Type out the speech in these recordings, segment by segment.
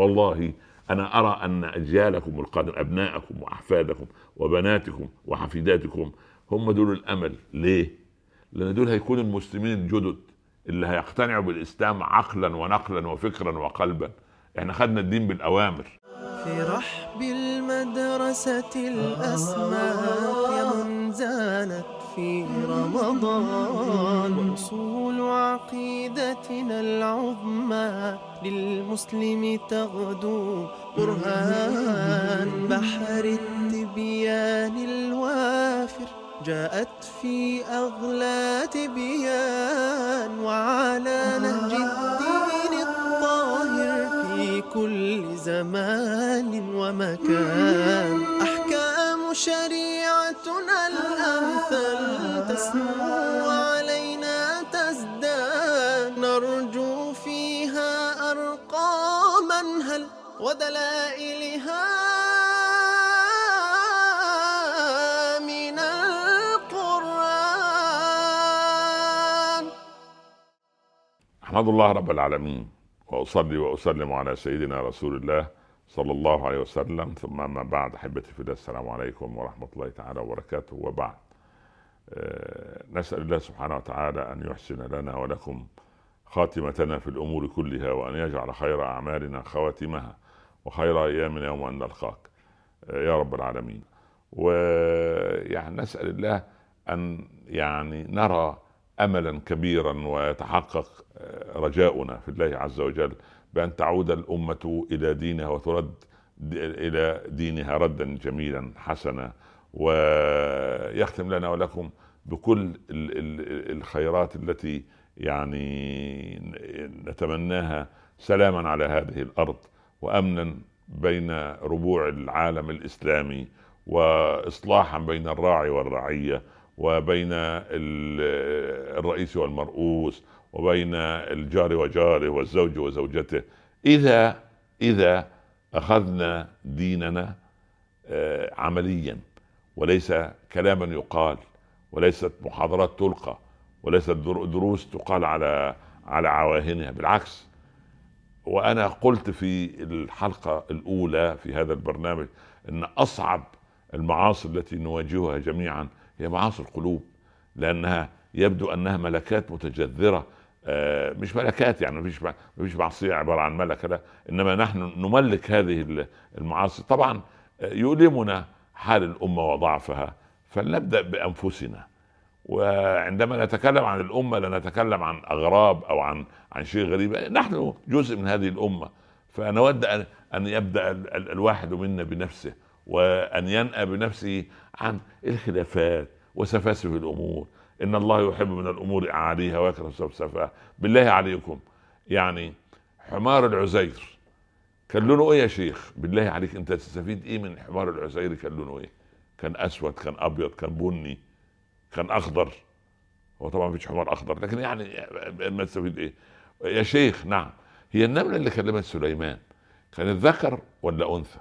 والله أنا أرى أن أجيالكم القادم ابنائكم وأحفادكم وبناتكم وحفيداتكم هم دول الأمل. ليه؟ لأن دول هيكونوا المسلمين الجدد اللي هيقتنعوا بالإسلام عقلا ونقلا وفكرا وقلبا. إحنا خدنا الدين بالأوامر. في رحب المدرسة الأسماء يا من زانت في رمضان. وأصول عقيدتنا العظمى للمسلم تغدو. برهان بحر التبيان الوافر جاءت في أغلى تبيان وعلى نهج الدين الطاهر في كل زمان ومكان. شريعتنا الأمثل تسمو علينا تزداد نرجو فيها أرقاما هل ودلائلها من القرآن. أحمد الله رب العالمين وأصلي وأسلم على سيدنا رسول الله صلى الله عليه وسلم. ثم أما بعد أحبتي في الله السلام عليكم ورحمة الله تعالى وبركاته. وبعد آه، نسأل الله سبحانه وتعالى أن يحسن لنا ولكم خاتمتنا في الأمور كلها وأن يجعل خير أعمالنا خواتمها وخير أيامنا يوم أن نلقاك. آه، يا رب العالمين. ويعني نسأل الله أن يعني نرى املا كبيرا ويتحقق آه، رجاؤنا في الله عز وجل بأن تعود الأمة إلى دينها وترد إلى دينها ردا جميلا حسنا ويختم لنا ولكم بكل ال- ال- الخيرات التي يعني نتمناها سلاما على هذه الأرض وأمنا بين ربوع العالم الإسلامي وإصلاحا بين الراعي والرعية وبين ال- الرئيس والمرؤوس وبين الجار وجاره والزوج وزوجته. إذا إذا أخذنا ديننا آه، عمليا وليس كلاما يقال وليست محاضرات تلقى وليست در- دروس تقال على على عواهنها. بالعكس وأنا قلت في الحلقة الأولى في هذا البرنامج إن أصعب المعاصي التي نواجهها جميعا هي معاصي القلوب لأنها يبدو أنها ملكات متجذرة مش ملكات يعني مفيش مفيش معصية عبارة عن ملكة لا. إنما نحن نملك هذه المعاصي. طبعا آه، يؤلمنا حال الأمة وضعفها. فلنبدأ بأنفسنا. وعندما نتكلم عن الأمة لا نتكلم عن أغراب أو عن عن شيء غريب. نحن جزء من هذه الأمة. فنود ان أن يبدأ ال- ال- الواحد منا بنفسه وأن ينأى بنفسه عن الخلافات وسفاسف الأمور. إن الله يحب من الأمور أعاليها ويكره سفسفها بالله عليكم. يعني حمار العزير. كان لونه إيه يا شيخ. بالله عليك أنت تستفيد إيه من حمار العزير كان لونه إيه؟ كان أسود كان أبيض كان بني كان أخضر. هو طبعا مفيش حمار أخضر لكن يعني ما تستفيد إيه؟ يا شيخ نعم. هي النملة اللي كلمت سليمان. كانت ذكر ولا أنثى؟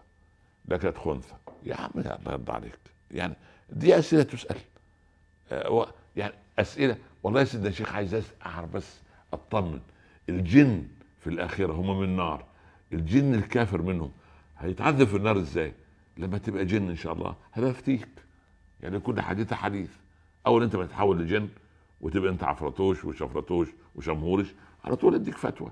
لا كانت خنثى. يا عم الله يرضى عليك. يعني دي أسئلة تسأل. آه، يعني أسئلة. والله يا سيدنا الشيخ عايز أعرف بس أطمن. الجن في الاخره هم من نار الجن الكافر منهم هيتعذب في النار إزاي؟ لما تبقى جن إن شاء الله. هبقى افتيك يعني كل حديث حديث. اول أنت ما تتحول لجن وتبقى أنت عفرطوش وشفرطوش وشمهورش. على طول أديك فتوى.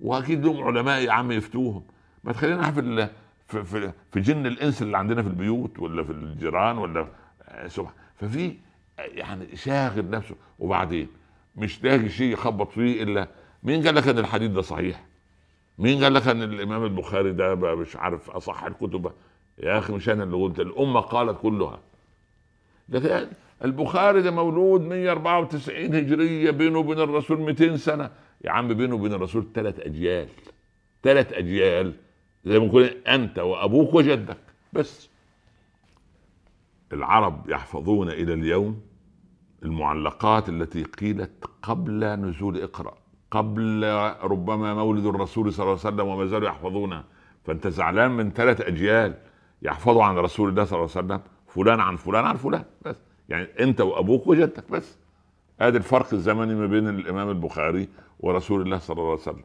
وأكيد لهم علماء يا عم يفتوهم. ما تخلينا في في في, جن الإنس اللي عندنا في البيوت ولا في الجيران ولا آه، سبحان. ففي يعني شاغل نفسه. وبعدين مش لاقي شيء يخبط فيه إلا مين قال لك إن الحديث ده صحيح؟ مين قال لك إن الإمام البخاري ده مش عارف أصح الكتب؟ يا أخي مش أنا اللي قلت الأمة قالت كلها. لكن البخاري ده مولود 194 هجرية بينه وبين الرسول 200 سنة. يا عم بينه وبين الرسول ثلاث أجيال. ثلاث أجيال. زي ما يكون أنت وأبوك وجدك. بس العرب يحفظون إلى اليوم المعلقات التي قيلت قبل نزول اقرأ قبل ربما مولد الرسول صلى الله عليه وسلم وما زالوا يحفظونها فأنت زعلان من ثلاث أجيال يحفظوا عن رسول الله صلى الله عليه وسلم فلان عن فلان عن فلان بس. يعني أنت وأبوك وجدك بس. هذا الفرق الزمني ما بين الإمام البخاري ورسول الله صلى الله عليه وسلم.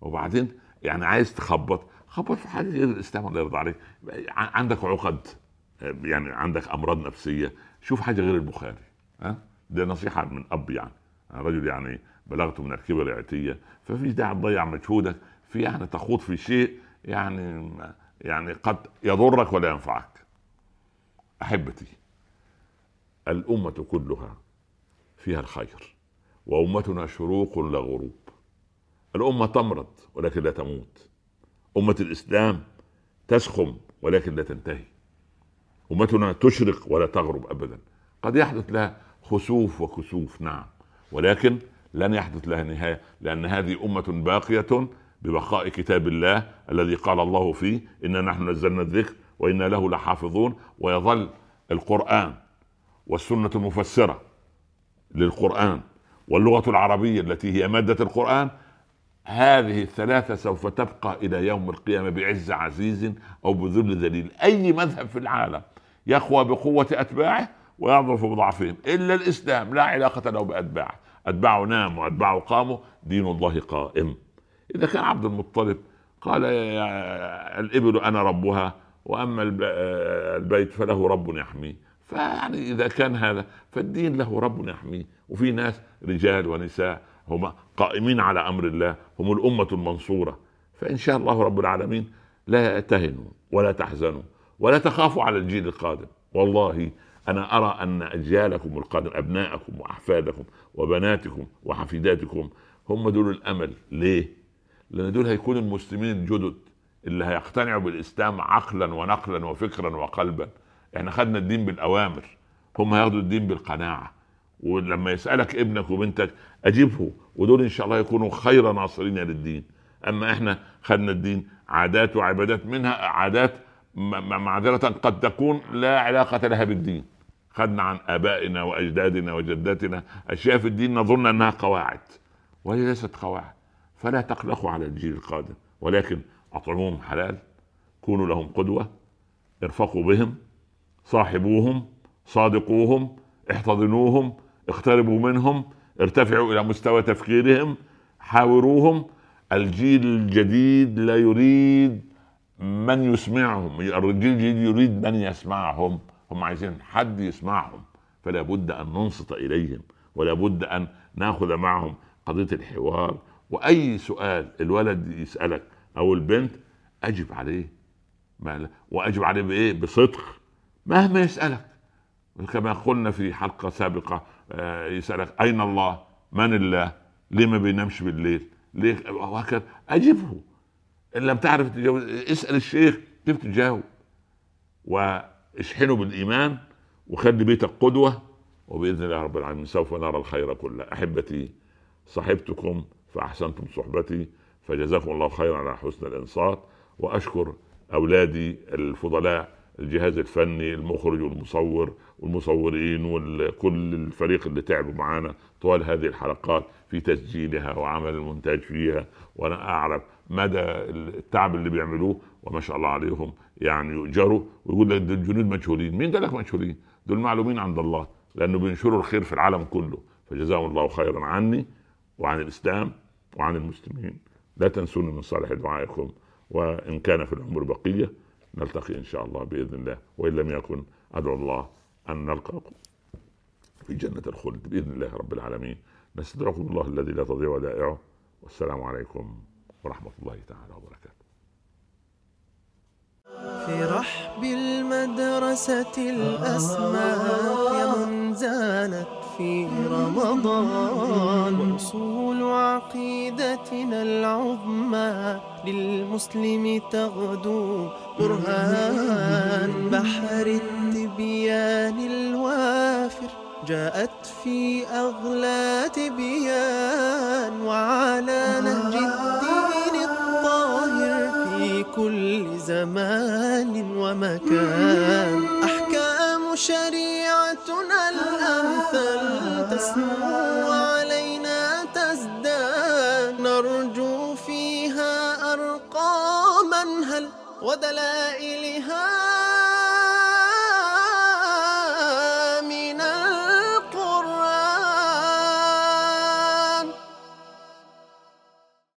وبعدين يعني عايز تخبط خبط في حاجة غير الإسلام الله يرضى عليك. عندك عقد يعني عندك أمراض نفسية شوف حاجة غير البخاري. ها؟ ده نصيحة من أب يعني. أنا رجل يعني بلغت من الكبر عتيه ففي داعي تضيع مجهودك في يعني تخوض في شيء يعني يعني قد يضرك ولا ينفعك. أحبتي الأمة كلها فيها الخير وأمتنا شروق لا غروب الأمة تمرض ولكن لا تموت. أمة الإسلام تسخم ولكن لا تنتهي. أمتنا تشرق ولا تغرب ابدا. قد يحدث لها خسوف وكسوف نعم. ولكن لن يحدث لها نهاية لأن هذه أمة باقية ببقاء كتاب الله الذي قال الله فيه إنا نحن نزلنا الذكر وإنا له لحافظون ويظل القرآن والسنة المفسرة للقرآن واللغة العربية التي هي مادة القرآن هذه الثلاثة سوف تبقى إلى يوم القيامة بعز عزيز أو بذل ذليل. أي مذهب في العالم يقوى بقوة أتباعه ويضعف بضعفهم إلا الإسلام لا علاقة له بأتباعه. أتباعه ناموا وأتباعه قاموا دين الله قائم. إذا كان عبد المطلب قال الإبل أنا ربها وأما الب- البيت فله رب يحميه فيعني إذا كان هذا فالدين له رب يحميه وفي ناس رجال ونساء هم قائمين على أمر الله هم الأمة المنصورة. فإن شاء الله رب العالمين لا تهنوا ولا تحزنوا ولا تخافوا على الجيل القادم. والله أنا أرى أن أجيالكم القادم أبناءكم وأحفادكم وبناتكم وحفيداتكم هم دول الأمل. ليه؟ لأن دول هيكونوا المسلمين الجدد اللي هيقتنعوا بالإسلام عقلا ونقلا وفكرا وقلبا. إحنا خدنا الدين بالأوامر هم هياخدوا الدين بالقناعة. ولما يسألك ابنك وبنتك اجبه ودول إن شاء الله يكونوا خير ناصرين للدين. أما إحنا خدنا الدين عادات وعبادات منها عادات م- م- معذرة قد تكون لا علاقة لها بالدين. خدنا عن آبائنا وأجدادنا وجداتنا. اشياء في الدين نظن إنها قواعد وهي ليست قواعد. فلا تقلقوا على الجيل القادم ولكن أطعموهم حلال كونوا لهم قدوة ارفقوا بهم صاحبوهم صادقوهم احتضنوهم اقتربوا منهم ارتفعوا إلى مستوى تفكيرهم حاوروهم. الجيل الجديد لا يريد من يسمعهم. الجيل الجديد يريد من يسمعهم. هم عايزين حد يسمعهم فلا بد أن ننصت إليهم ولا بد أن ناخذ معهم قضية الحوار. وأي سؤال الولد يسألك أو البنت أجب عليه. وأجب عليه بإيه؟ بصدق. مهما يسألك. كما قلنا في حلقة سابقة آه، يسألك أين الله؟ من الله؟ ليه ما بينامش بالليل؟ ليه؟ وهكذا. أجبه. إن لم تعرف تجاوب اسأل الشيخ كيف تجاوب. واشحنه بالإيمان وخلي بيتك قدوه وبإذن الله رب العالمين سوف نرى الخير كله. أحبتي صحبتكم فأحسنتم صحبتي فجزاكم الله خيرا على حسن الإنصات. وأشكر أولادي الفضلاء الجهاز الفني المخرج والمصور والمصورين وكل الفريق اللي تعبوا معنا طوال هذه الحلقات في تسجيلها وعمل المونتاج فيها. وأنا أعرف مدى التعب اللي بيعملوه وما شاء الله عليهم يعني يؤجروا. ويقول لك الجنود مجهولين. مين قال لك مجهولين؟ دول معلومين عند الله لأنه بينشروا الخير في العالم كله. فجزاهم الله خيرا عني وعن الإسلام وعن المسلمين. لا تنسوني من صالح دعائكم وإن كان في العمر بقية نلتقي إن شاء الله بإذن الله. وإن لم يكن أدعو الله أن نلقاكم في جنة الخلد بإذن الله رب العالمين. نستدعكم الله الذي لا تضيع ودائعه. والسلام عليكم ورحمة الله تعالى وبركاته. في رحب المدرسة من زانت في رمضان. وأصول عقيدتنا العظمى للمسلم تغدو برهان. بحر التبيان الوافر جاءت في أغلى تبيان. وعلى نهج الدين كل زمان ومكان. أحكام شريعتنا الأمثل تسمو علينا تزداد. نرجو فيها أرقاما هل ودلائلها